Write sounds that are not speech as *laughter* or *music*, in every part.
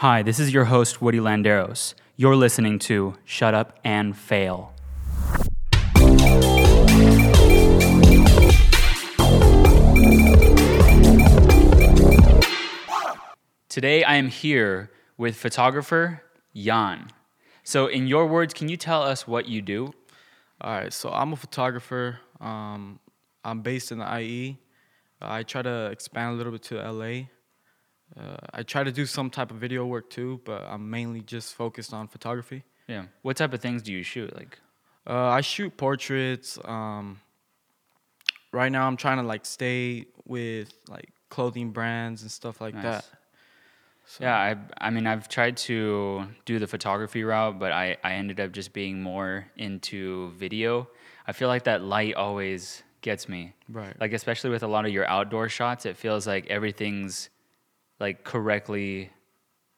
Hi, this is your host, Woody Landeros. You're listening to Shut Up and Fail. Today I am here with photographer Jan. So, in your words, can you tell us what you do? All right, so I'm a photographer. Um, I'm based in the IE. I try to expand a little bit to LA. Uh, I try to do some type of video work too, but I'm mainly just focused on photography. Yeah. What type of things do you shoot? Like, Uh, I shoot portraits. Um, right now, I'm trying to like stay with like clothing brands and stuff like Nice. that. So, yeah, I, I mean, I've tried to do the photography route, but I, I ended up just being more into video. I feel like that light always gets me. Right. Like, especially with a lot of your outdoor shots, it feels like everything's like correctly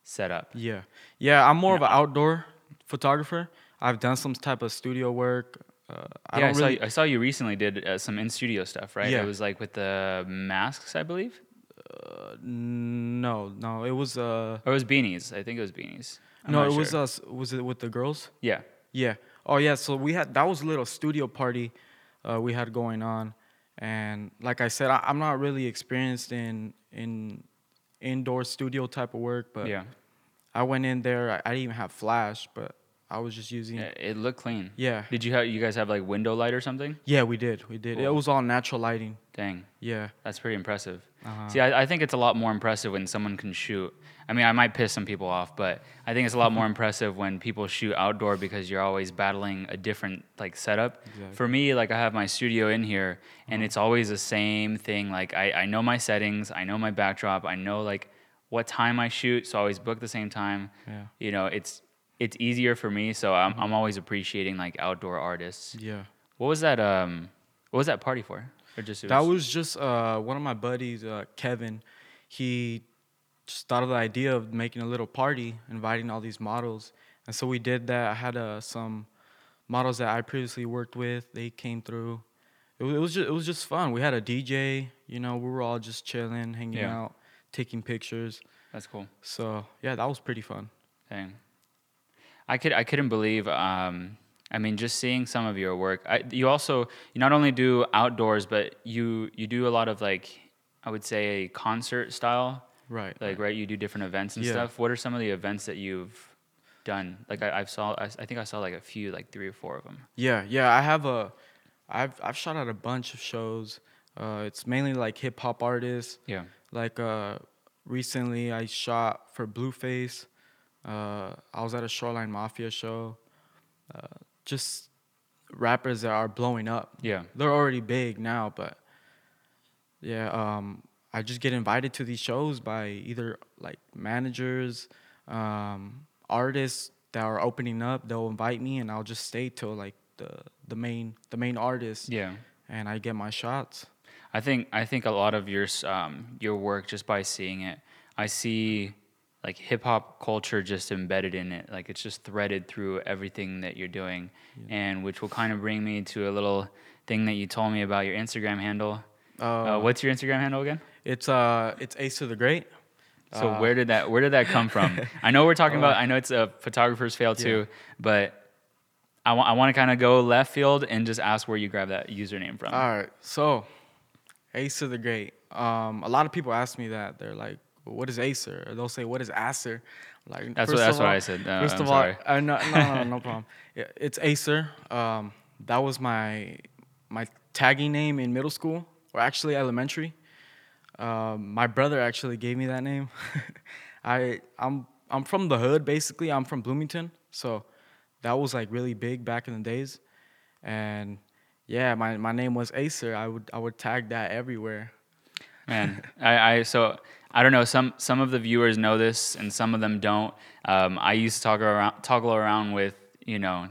set up. Yeah, yeah. I'm more of an outdoor photographer. I've done some type of studio work. Uh, I yeah, I saw, really. you, I saw you recently did uh, some in studio stuff, right? Yeah. It was like with the masks, I believe. Uh, no, no. It was uh. Or it was beanies. I think it was beanies. I'm no, it was us. Was it with the girls? Yeah. Yeah. Oh yeah. So we had that was a little studio party uh, we had going on, and like I said, I, I'm not really experienced in in indoor studio type of work, but yeah. I went in there. I, I didn't even have flash, but I was just using. Yeah, It looked clean. Yeah. Did you have you guys have like window light or something? Yeah, we did. We did. It was all natural lighting. Dang. Yeah. That's pretty impressive. Uh-huh. See, I, I think it's a lot more impressive when someone can shoot. I mean, I might piss some people off, but I think it's a lot more *laughs* impressive when people shoot outdoor because you're always battling a different like setup. Exactly. For me, like I have my studio in here, and it's always the same thing. Like I, I know my settings, I know my backdrop, I know like what time I shoot, so I always book the same time. Yeah. You know, it's it's easier for me, so I'm I'm always appreciating like outdoor artists. Yeah. What was that? Um, what was that party for? Or just That was just uh, one of my buddies, uh, Kevin. He just thought of the idea of making a little party, inviting all these models, and so we did that. I had uh, some models that I previously worked with. They came through. It was, it was just it was just fun. We had a DJ. You know, we were all just chilling, hanging Yeah. out, taking pictures. that's cool. So yeah, that was pretty fun. Dang. I could I couldn't believe um I mean just seeing some of your work. I, you also you not only do outdoors but you you do a lot of like I would say concert style Right. like right you do different events and Yeah. stuff. What are some of the events that you've done? Like I, I've saw I, I think I saw like a few like 3 or 4 of them. Yeah, yeah. I have a, I've I've shot at a bunch of shows. Uh, it's mainly like hip hop artists. Yeah. Like uh, recently, I shot for Blueface. Uh, I was at a Shoreline Mafia show. Uh, just rappers that are blowing up. Yeah. They're already big now, but yeah, um, I just get invited to these shows by either like managers, um, artists that are opening up. They'll invite me, and I'll just stay till like the the main the main artist, Yeah. and I get my shots. I think I think a lot of your um, your work just by seeing it, I see like hip hop culture just embedded in it. Like it's just threaded through everything that you're doing, and which will kind of bring me to a little thing that you told me about your Instagram handle. Uh, Uh, what's your Instagram handle again? It's uh, it's Ace of the Great. So Uh, where did that where did that come from? *laughs* I know we're talking about. I know it's a photographer's fail too, but I want I want to kind of go left field and just ask where you grab that username from. All right, so Ace of the Great. Um, a lot of people ask me that. They're like, "What is Acer?" Or they'll say, "What is Acer?" Like, That's what- that's of what I said. Uh, first I'm of sorry. all, uh, no, no, no, no *laughs* problem. It's Aser. Um, that was my my tagging name in middle school, or actually elementary. Um, my brother actually gave me that name. *laughs* I I'm I'm from the hood basically. I'm from Bloomington, so that was like really big back in the days, and yeah, my, my name was Aser. I would I would tag that everywhere. Man, I, I so I don't know. Some some of the viewers know this, and some of them don't. Um, I used to toggle around, toggle around with you know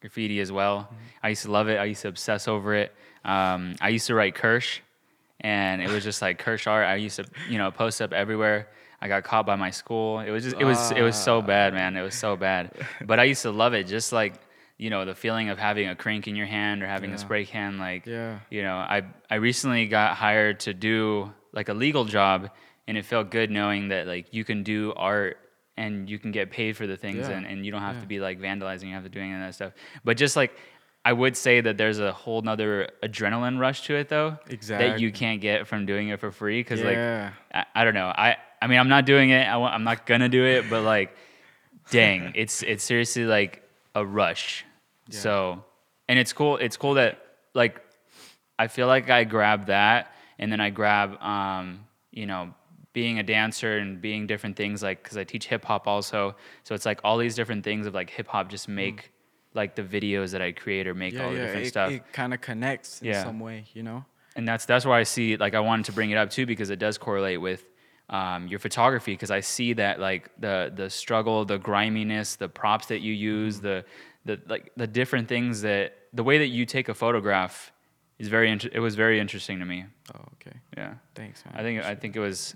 graffiti as well. I used to love it. I used to obsess over it. Um, I used to write Kirsch, and it was just like Kirsch art. I used to you know post up everywhere. I got caught by my school. It was just it was it was so bad, man. It was so bad. But I used to love it. Just like you know the feeling of having a crank in your hand or having a spray can. Like Yeah. you know, I I recently got hired to do like a legal job and it felt good knowing that like you can do art and you can get paid for the things Yeah. and, and you don't have Yeah. to be like vandalizing you have to do any of that stuff but just like i would say that there's a whole nother adrenaline rush to it though exactly that you can't get from doing it for free because Yeah. like I, I don't know i i mean i'm not doing it I, i'm not gonna do it but like *laughs* dang it's it's seriously like a rush so and it's cool it's cool that like i feel like i grab that and then i grab um you know being a dancer and being different things like because i teach hip-hop also so it's like all these different things of like hip-hop just make like the videos that i create or make Mm. yeah, all the yeah. different It, stuff it kind of connects in Yeah. some way, you know. and that's that's why I see like I wanted to bring it up too because it does correlate with um, your photography because I see that like the the struggle, the griminess, the props that you use, the the like the different things that the way that you take a photograph is very inter- it was very interesting to me. Oh, okay. Yeah, Thanks, man. I think I think it was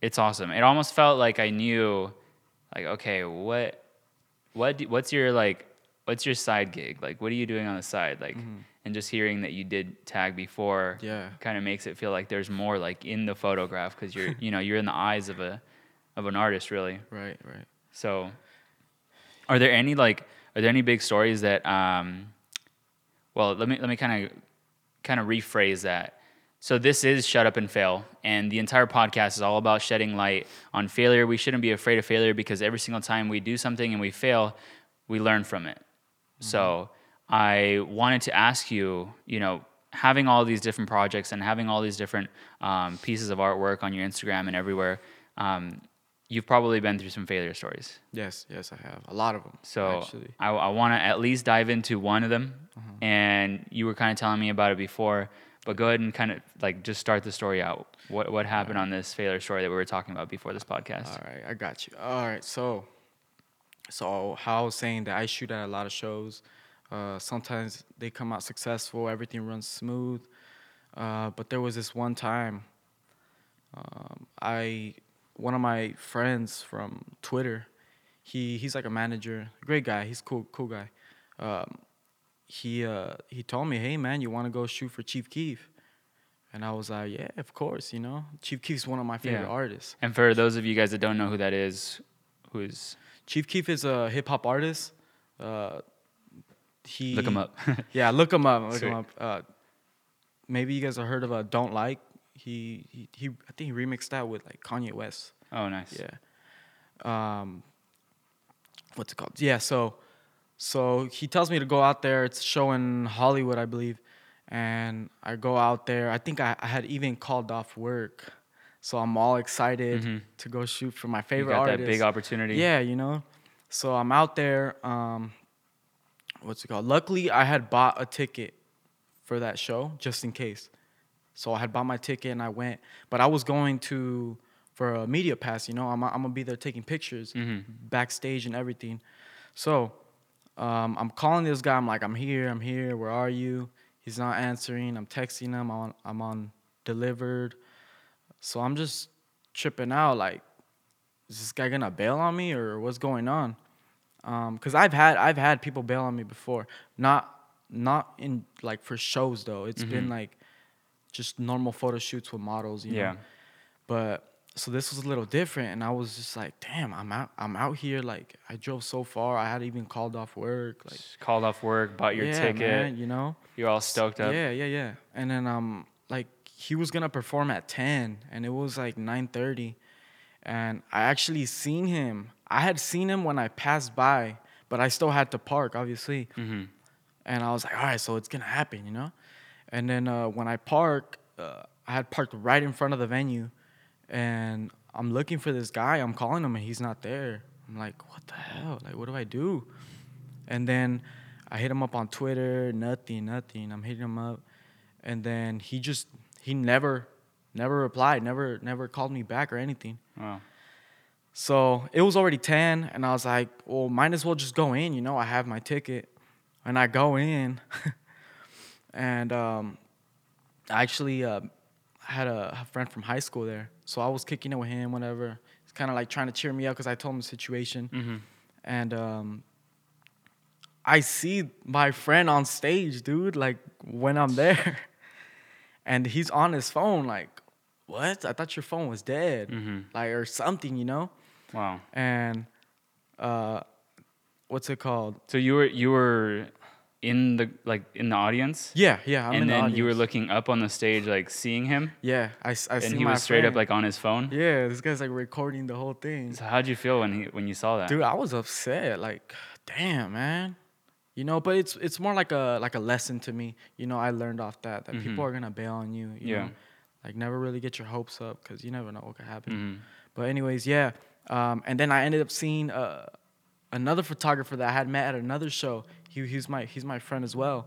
it's awesome. It almost felt like I knew like okay what what do, what's your like what's your side gig like what are you doing on the side like and just hearing that you did tag before Yeah. kind of makes it feel like there's more like in the photograph because you're *laughs* you know you're in the eyes of a of an artist really Right, right. so are there any like are there any big stories that um well let me let me kind of kind of rephrase that so this is shut up and fail and the entire podcast is all about shedding light on failure we shouldn't be afraid of failure because every single time we do something and we fail we learn from it so I wanted to ask you, you know, having all these different projects and having all these different um, pieces of artwork on your Instagram and everywhere, um, you've probably been through some failure stories. Yes, yes, I have a lot of them. So actually, I, I want to at least dive into one of them. And you were kind of telling me about it before, but go ahead and kind of like just start the story out. What what happened on this failure story that we were talking about before this podcast? all right, I got you. All right, so, so how I was saying that I shoot at a lot of shows. Uh, sometimes they come out successful, everything runs smooth. Uh, but there was this one time, um, I one of my friends from Twitter, he he's like a manager, great guy. He's cool, cool guy. Um, he uh, he told me, hey man, you want to go shoot for Chief Keef? And I was like, yeah, of course. You know, Chief Keef's one of my favorite Yeah. artists. And for those of you guys that don't know who that is, who's Chief Keef is a hip hop artist. Uh, he look him up. *laughs* Yeah, look him up. Look Sweet. him up. Uh, maybe you guys have heard of a "Don't Like." He, he he I think he remixed that with like Kanye West. oh, nice. Yeah. Um. What's it called? Yeah. So, so he tells me to go out there. It's showing Hollywood, I believe, and I go out there. I think I, I had even called off work, so I'm all excited Mhm. to go shoot for my You favorite got artist. that big opportunity. Yeah, you know. So I'm out there. Um, what's it called? Luckily, I had bought a ticket for that show just in case. So I had bought my ticket and I went, but I was going to for a media pass. You know, I'm I'm gonna be there taking pictures Mhm. backstage and everything. So um, I'm calling this guy. I'm like, I'm here. I'm here. Where are you? He's not answering. I'm texting him. I'm on, I'm on delivered. So I'm just tripping out. Like, is this guy gonna bail on me or what's going on? Um, cause I've had I've had people bail on me before. Not not in like for shows though. It's been Mhm. like just normal photo shoots with models. You Yeah. Know? But so this was a little different, and I was just like, damn, I'm out. I'm out here. Like I drove so far. I had even called off work. Like Just called off work, bought your yeah, ticket. man, you know. You're all stoked up. Yeah, yeah, yeah. And then um like he was gonna perform at ten and it was like nine thirty. And I actually seen him. I had seen him when I passed by, but I still had to park, obviously. hmm And I was like, all right, so it's gonna happen, you know? And then uh, when I park, uh, I had parked right in front of the venue and I'm looking for this guy. I'm calling him and he's not there. I'm like, what the hell? Like, what do I do? And then I hit him up on Twitter, nothing, nothing. I'm hitting him up. And then he just, he never, never replied, never, never called me back or anything. Wow. So it was already 10, and I was like, well, might as well just go in, you know, I have my ticket. And I go in, *laughs* and um, I actually uh, had a, a friend from high school there. So I was kicking it with him, whatever. He's kind of like trying to cheer me up because I told him the situation. hmm And um, I see my friend on stage, dude, like when I'm there. *laughs* and he's on his phone, like, what? I thought your phone was dead, Mhm. like or something, you know. Wow. And uh, what's it called? So you were you were in the like in the audience, Yeah, yeah. I'm and the then you were looking up on the stage, like seeing him, Yeah, I, I and see he was straight up like on his phone. Yeah, this guy's like recording the whole thing. So how'd you feel when he when you saw that? Dude, I was upset. Like, damn, man. You know, but it's it's more like a like a lesson to me. You know, I learned off that that people Mhm. are gonna bail on you. you Yeah. Know? Like, never really get your hopes up because you never know what could happen. Mhm. But anyways, yeah. Um, and then I ended up seeing uh, another photographer that I had met at another show. He he's my he's my friend as well.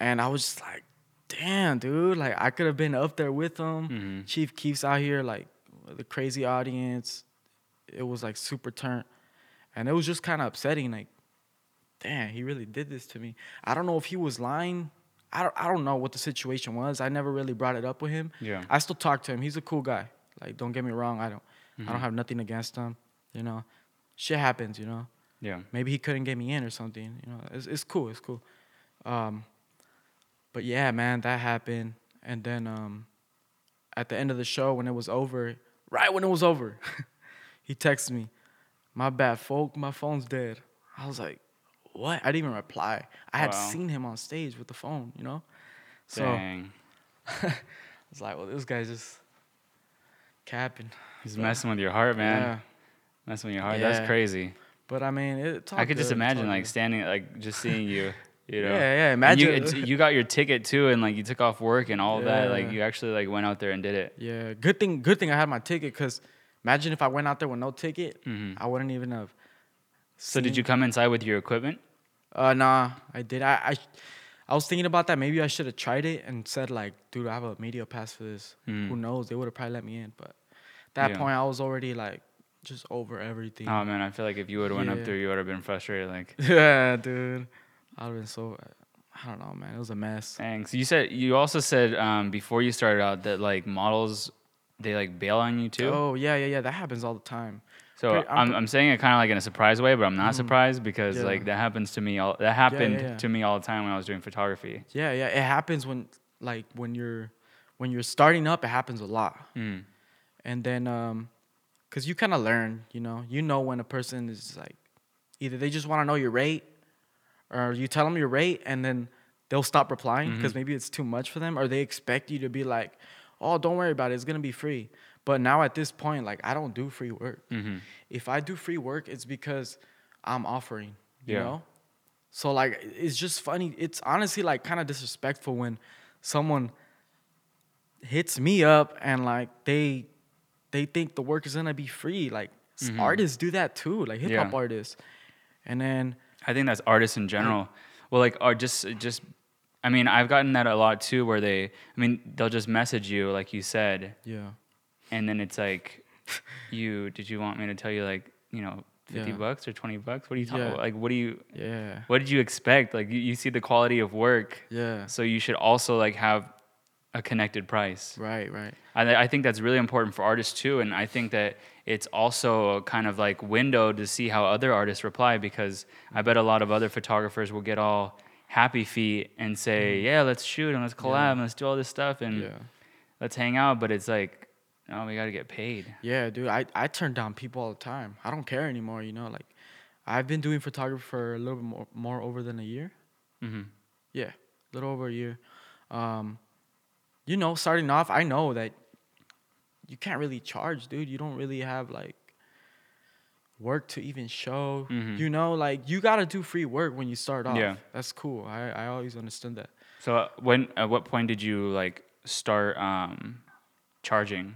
And I was just like, damn, dude. Like I could have been up there with him. Mhm. Chief Keef's out here, like the crazy audience. It was like super turnt. And it was just kind of upsetting. Like, damn, he really did this to me. I don't know if he was lying. I don't, I don't know what the situation was. I never really brought it up with him. Yeah. I still talk to him. He's a cool guy. Like, don't get me wrong. I don't. I Mm-hmm. don't have nothing against him. You know, shit happens. You know, Yeah. maybe he couldn't get me in or something. You know, it's it's cool. It's cool. Um, but yeah, man, that happened. And then um, at the end of the show, when it was over, right when it was over, *laughs* he texted me, "My bad, folk. My phone's dead." I was like, "What?" I didn't even reply. I had Wow. seen him on stage with the phone. You know, so Dang. *laughs* I was like, "Well, this guy's just capping." He's But- messing with your heart, man. Yeah. Messing with your heart. That's crazy. But I mean, it's all I could just good, all imagine like good. standing, like just seeing you. You know. *laughs* Yeah, yeah, And you, imagine- you got your ticket too, and like you took off work and all that. Like you actually like went out there and did it. Yeah, good thing. Good thing I had my ticket because imagine if I went out there with no ticket, Mhm. I wouldn't even have. So did you come inside with your equipment? Uh, nah, I did. I, I, I was thinking about that. Maybe I should have tried it and said like, dude, I have a media pass for this. Mm. Who knows? They would have probably let me in. But at that Yeah. point, I was already like, just over everything. Oh man, I feel like if you would have went up there, you would have been frustrated. Like, *laughs* yeah, dude. I'd have been so. I don't know, man. It was a mess. So you said you also said um, before you started out that like models they like bail on you too. Oh yeah, yeah, yeah. That happens all the time. so I'm I'm, I'm saying it kind of like in a surprise way, but I'm not Mhm. surprised because Yeah. like that happens to me all that happened yeah. to me all the time when I was doing photography. Yeah, yeah. It happens when like when you're when you're starting up. It happens a lot. Mm. and then um because you kind of learn you know? You know when a person is like either they just want to know your rate or you tell them your rate and then they'll stop replying because maybe it's too much for them or they expect you to be like oh don't worry about it it's gonna be free. But now at this point like i don't do free work. Mhm. if i do free work it's because i'm offering you Yeah. know? So like it's just funny it's honestly like kind of disrespectful when someone hits me up and like they they think the work is gonna be free. Like s Mhm. artists do that too, like hip hop Yeah. artists. And then I think that's artists in general. Well, like are just just. I mean, I've gotten that a lot too, where they. I mean, they'll just message you, like you said, yeah, and then it's like, you did you want me to tell you like you know fifty Yeah. bucks or twenty bucks? What are you talking Yeah. about? Like, what do you? yeah, What did you expect? Like, you, you see the quality of work, yeah. so you should also like have a connected price. Right, right. I, I think that's really important for artists too, and I think that it's also a kind of like window to see how other artists reply because I bet a lot of other photographers will get all happy feet and say, "Yeah, let's shoot and let's collab and let's do all this stuff and Yeah, let's hang out," but it's like, no, we got to get paid. yeah, dude. I I turn down people all the time. I don't care anymore. You know, like I've been doing photography for a little bit more more over than a year. hmm Yeah, a little over a year. Um, you know, starting off, I know that you can't really charge, dude. You don't really have like work to even show. Mhm. You know, like you gotta do free work when you start off. Yeah. that's cool. I I always understood that. So uh, when at what point did you like start um, charging?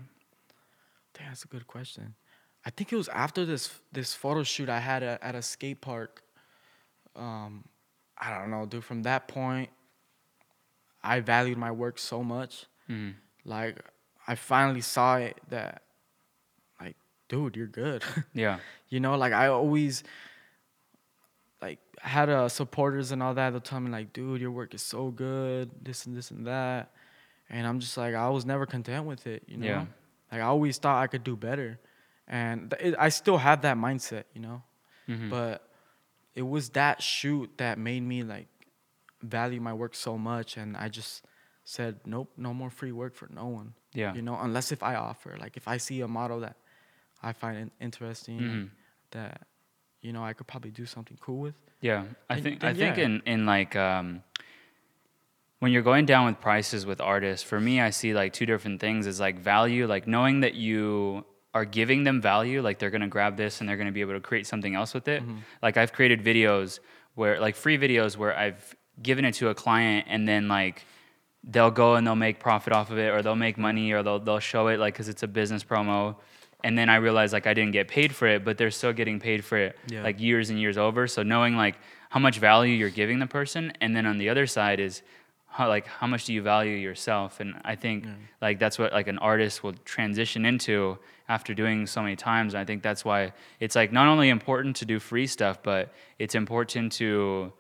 Damn, that's a good question. I think it was after this this photo shoot I had at, at a skate park. Um, I don't know, dude. From that point, I valued my work so much. Mhm. like I finally saw it that like dude you're good *laughs* Yeah. you know like I always like had uh, supporters and all that they'll tell me like dude your work is so good this and this and that and I'm just like I was never content with it you know Yeah. like I always thought I could do better and th- it, I still have that mindset you know Mhm. but it was that shoot that made me like value my work so much and I just said, nope, no more free work for no one. Yeah. You know, unless if I offer, like if I see a model that I find in- interesting, Mhm. that you know I could probably do something cool with. Yeah, I think then I think in in like um, when you're going down with prices with artists, for me, I see like two different things. Is like value, like knowing that you are giving them value, like they're gonna grab this and they're gonna be able to create something else with it. Like I've created videos where like free videos where I've given it to a client and then like they'll go and they'll make profit off of it or they'll make money or they'll they'll show it like because it's a business promo. And then i realize like i didn't get paid for it but they're still getting paid for it Yeah. like years and years over. So knowing like how much value you're giving the person and then on the other side is how like how much do you value yourself? And i think like that's what like an artist will transition into after doing so many times. And i think that's why it's like not only important to do free stuff but it's important to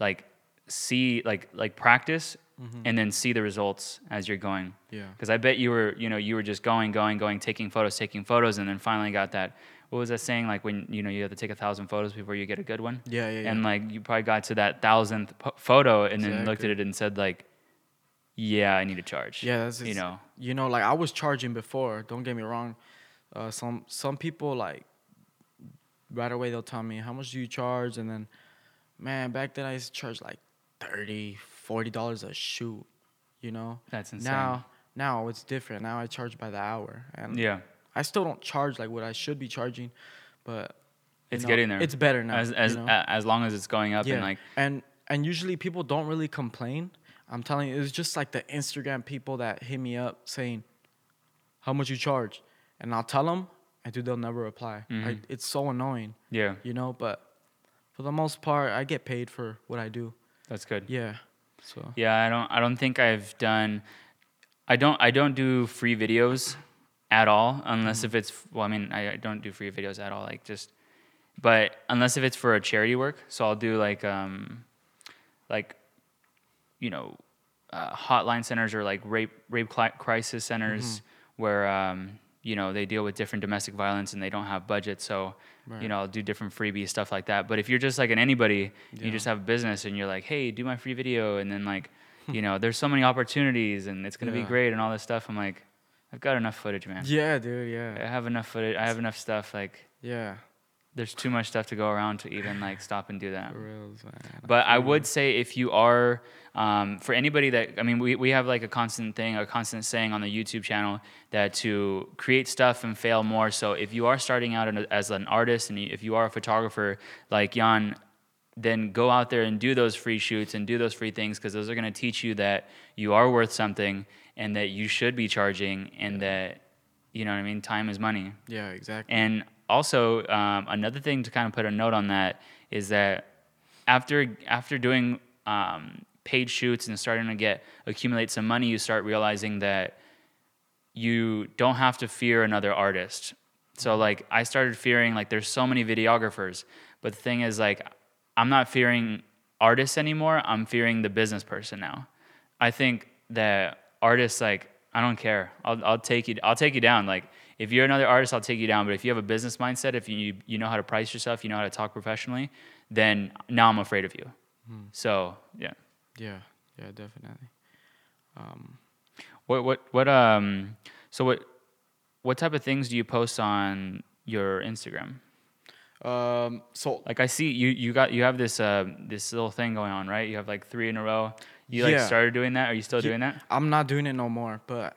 like see like like practice and then see the results as you're going Yeah. because i bet you were you know you were just going going going taking photos taking photos and then finally got that what was that saying like when you know you have to take a thousand photos before you get a good one Yeah, yeah, yeah. and like you probably got to that thousandth po- photo and then looked at it and said like yeah i need to charge Yeah, that's you know You know, like I was charging before. Don't get me wrong. Uh, some some people like right away they'll tell me how much do you charge, and then man, back then I used to charge like 30 40 dollars a shoot. You know. That's insane. Now now it's different. Now I charge by the hour, and yeah I still don't charge like what I should be charging, but it's know, getting there It's better now. as as you know? as long as it's going up and like and and usually people don't really complain. I'm telling you, it's just like the Instagram people that hit me up saying, "How much you charge?" And I'll tell them, and dude, they'll never reply. I, Mhm. it's so annoying, yeah you know. But for the most part, I get paid for what I do. That's good Yeah. So Yeah, I don't. I don't think I've done. I don't. I don't do free videos at all, unless if it's. Well, I mean, I, I don't do free videos at all. Like just, but unless if it's for a charity work, so I'll do like um, like, you know, uh, hotline centers or like rape rape cli- crisis centers where um, you know they deal with different domestic violence and they don't have budget, so. You know, I'll do different freebie stuff like that. But if you're just like an anybody, you just have a business and you're like, hey, do my free video, and then like, *laughs* you know, there's so many opportunities and it's gonna be great and all this stuff. I'm like, I've got enough footage, man. yeah, dude. Yeah. I have enough footage. I have enough stuff. Like, Yeah. There's too much stuff to go around to even like stop and do that. Reals. But I would say if you are, um, for anybody that, I mean, we, we have like a constant thing, a constant saying on the YouTube channel that to create stuff and fail more. So if you are starting out as an artist and if you are a photographer like Jan, then go out there and do those free shoots and do those free things because those are going to teach you that you are worth something and that you should be charging and that, you know what I mean? Time is money. Yeah. Exactly. And also, um, another thing to kind of put a note on that is that after after doing um, paid shoots and starting to get accumulate some money, you start realizing that you don't have to fear another artist. So like I started fearing like there's so many videographers, but the thing is like I'm not fearing artists anymore. I'm fearing the business person now. I think that artists like I don't care. I'll I'll take you I'll take you down. Like if you're another artist, I'll take you down. But if you have a business mindset, if you you know how to price yourself, you know how to talk professionally, then now I'm afraid of you. So yeah. yeah. Yeah. Definitely. Um. What what what um so what what type of things do you post on your Instagram? Um. So Like I see you you got you have this uh this little thing going on, right? You have like three in a row. You like started doing that? Are you still Ye- doing that? I'm not doing it no more, but.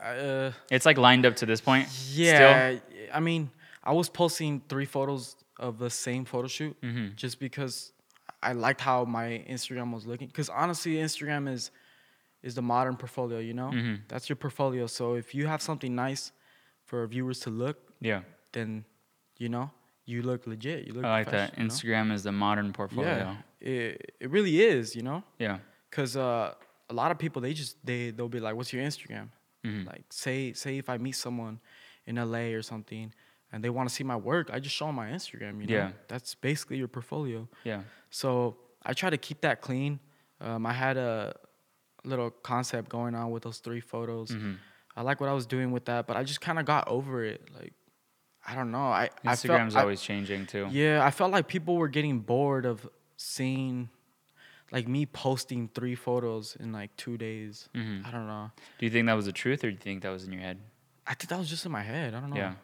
Uh, It's like lined up to this point. Yeah, I mean, I was posting three photos of the same photo shoot Mhm. just because I liked how my Instagram was looking. Because honestly, Instagram is is the modern portfolio. You know, Mhm. that's your portfolio. So if you have something nice for viewers to look, Yeah. then you know you look legit. You look. I like that. you know? Instagram is the modern portfolio. Yeah, it it really is. You know, Yeah. because uh, a lot of people they just they they'll be like, "What's your Instagram?" Mhm. Like say say if I meet someone in LA or something and they want to see my work, I just show them my Instagram. You know, Yeah. that's basically your portfolio. Yeah. So I try to keep that clean. Um, I had a little concept going on with those three photos. Mhm. I like what I was doing with that, but I just kind of got over it. Like I don't know. I I Instagram's felt, I- always changing too. yeah, I felt like people were getting bored of seeing like me posting three photos in like two days. Mhm. I don't know. Do you think that was the truth, or do you think that was in your head? I think that was just in my head. I don't know. Yeah,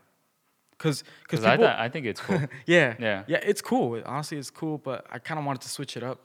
Cause, cause because I people, thought I think it's cool. *laughs* yeah, Yeah. yeah, it's cool. Honestly, it's cool. But I kind of wanted to switch it up.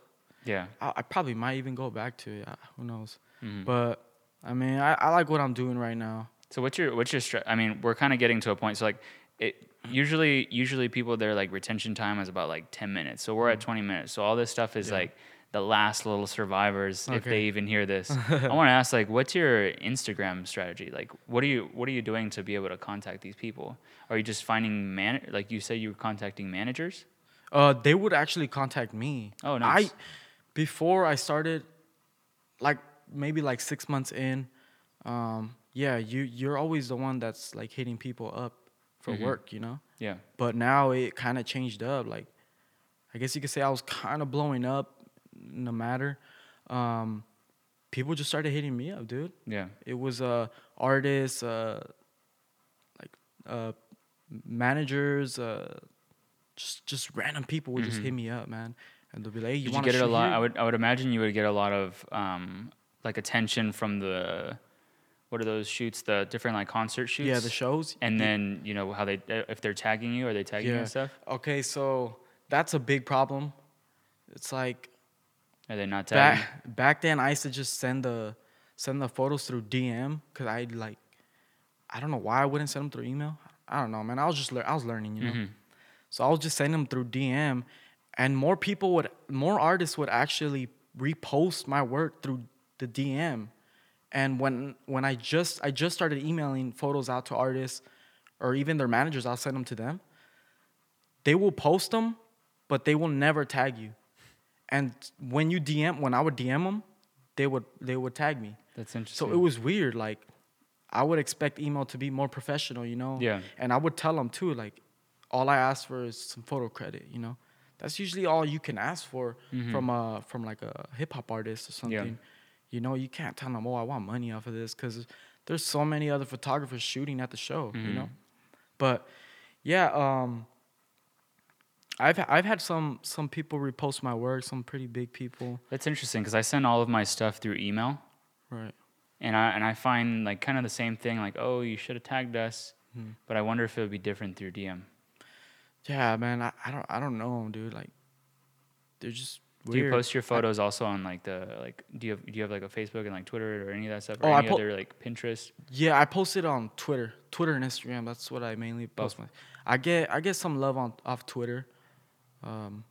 yeah. I, I probably might even go back to it. uh, Who knows? Mhm. But I mean, I, I like what I'm doing right now. So what's your what's your stra- I mean, we're kind of getting to a point. So like, it usually usually people their like retention time is about like ten minutes. So we're at twenty minutes. So all this stuff is. Yeah. like the last little survivors if they even hear this. *laughs* I want to ask like, what's your Instagram strategy? Like, what are you what are you doing to be able to contact these people? Are you just finding man like you say you were contacting managers? Uh, they would actually contact me. Oh, nice. I before I started, like maybe like six months in, um, yeah, you you're always the one that's like hitting people up for Mhm. work, you know. Yeah. But now it kind of changed up. Like, I guess you could say I was kind of blowing up, no matter. Um, people just started hitting me up, dude. Yeah. It was uh artists, uh, like uh, managers, uh, just just random people would just Mhm. hit me up, man, and they'll be like, "Hey, you you want get to it a lot? here?" I would I would imagine you would get a lot of um like attention from the what are those shoots? The different like concert shoots. yeah, the shows. And then you know how they if they're tagging you, are they tagging you and stuff? Okay, so that's a big problem. It's like Are they not tagging? back *laughs* back then I used to just send the send the photos through DM because I like I don't know why I wouldn't send them through email. I don't know, man. I was just lear- I was learning, you know. Mhm. So I was just sending them through DM, and more people would, more artists would actually repost my work through the DM. And when when I just I just started emailing photos out to artists, or even their managers, I'll send them to them. They will post them, but they will never tag you. And when you DM, when I would DM them, they would they would tag me. That's interesting. So it was weird. Like I would expect email to be more professional, you know. Yeah. And I would tell them too, like, all I ask for is some photo credit, you know. That's usually all you can ask for Mhm. from a from like a hip hop artist or something. Yeah. You know, you can't tell them, oh, I want money off of this, because there's so many other photographers shooting at the show, you know. But yeah, um, I've I've had some some people repost my work, some pretty big people, That's interesting because I send all of my stuff through email, right? and I and I find like kind of the same thing. Like, oh, you should have tagged us, Hmm. but I wonder if it would be different through DM. Yeah, man, I, I don't I don't know, dude. Like, they're just Do you post your photos also on like the like? Do you have do you have like a Facebook and like Twitter or any of that stuff? Or Oh, I any po- other like Pinterest? Yeah, I post it on Twitter, Twitter and Instagram. That's what I mainly post. My, I get I get some love on off Twitter. Um,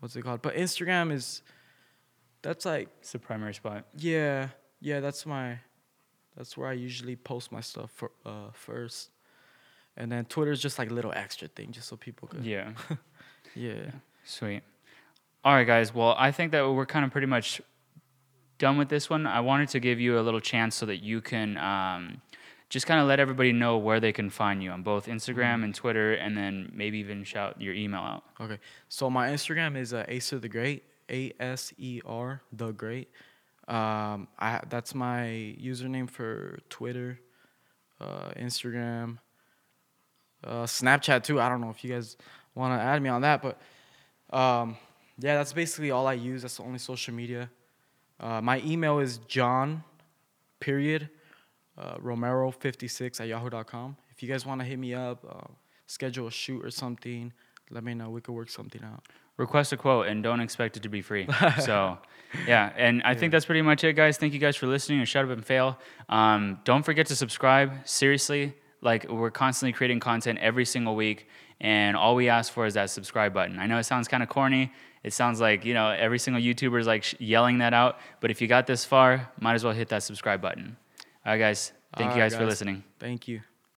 what's it called? But Instagram is, that's like It's the primary spot. yeah yeah that's my, that's where I usually post my stuff for uh first, and then Twitter is just like a little extra thing just so people could Yeah. *laughs* yeah Sweet. All right, guys. Well, I think that we're kind of pretty much done with this one. I wanted to give you a little chance so that you can um, just kind of let everybody know where they can find you on both Instagram and Twitter, and then maybe even shout your email out. Okay, so my Instagram is uh, Aser the Great, A S E R the Great. Um, I that's my username for Twitter, uh, Instagram, uh, Snapchat too. I don't know if you guys want to add me on that, but um, yeah, that's basically all I use. That's the only social media. Uh, my email is John, period, uh, Romero fifty six at yahoo.com. If you guys want to hit me up, uh, schedule a shoot or something, let me know. We could work something out. Request a quote and don't expect it to be free. *laughs* so, yeah. And I think that's pretty much it, guys. Thank you guys for listening to Shut Up and Fail. Um, don't forget to subscribe. Seriously, like we're constantly creating content every single week, and all we ask for is that subscribe button. I know it sounds kind of corny. It sounds like you know every single YouTuber is like sh- yelling that out. But if you got this far, might as well hit that subscribe button. All right, guys. Thank All you right, guys for listening. Thank you.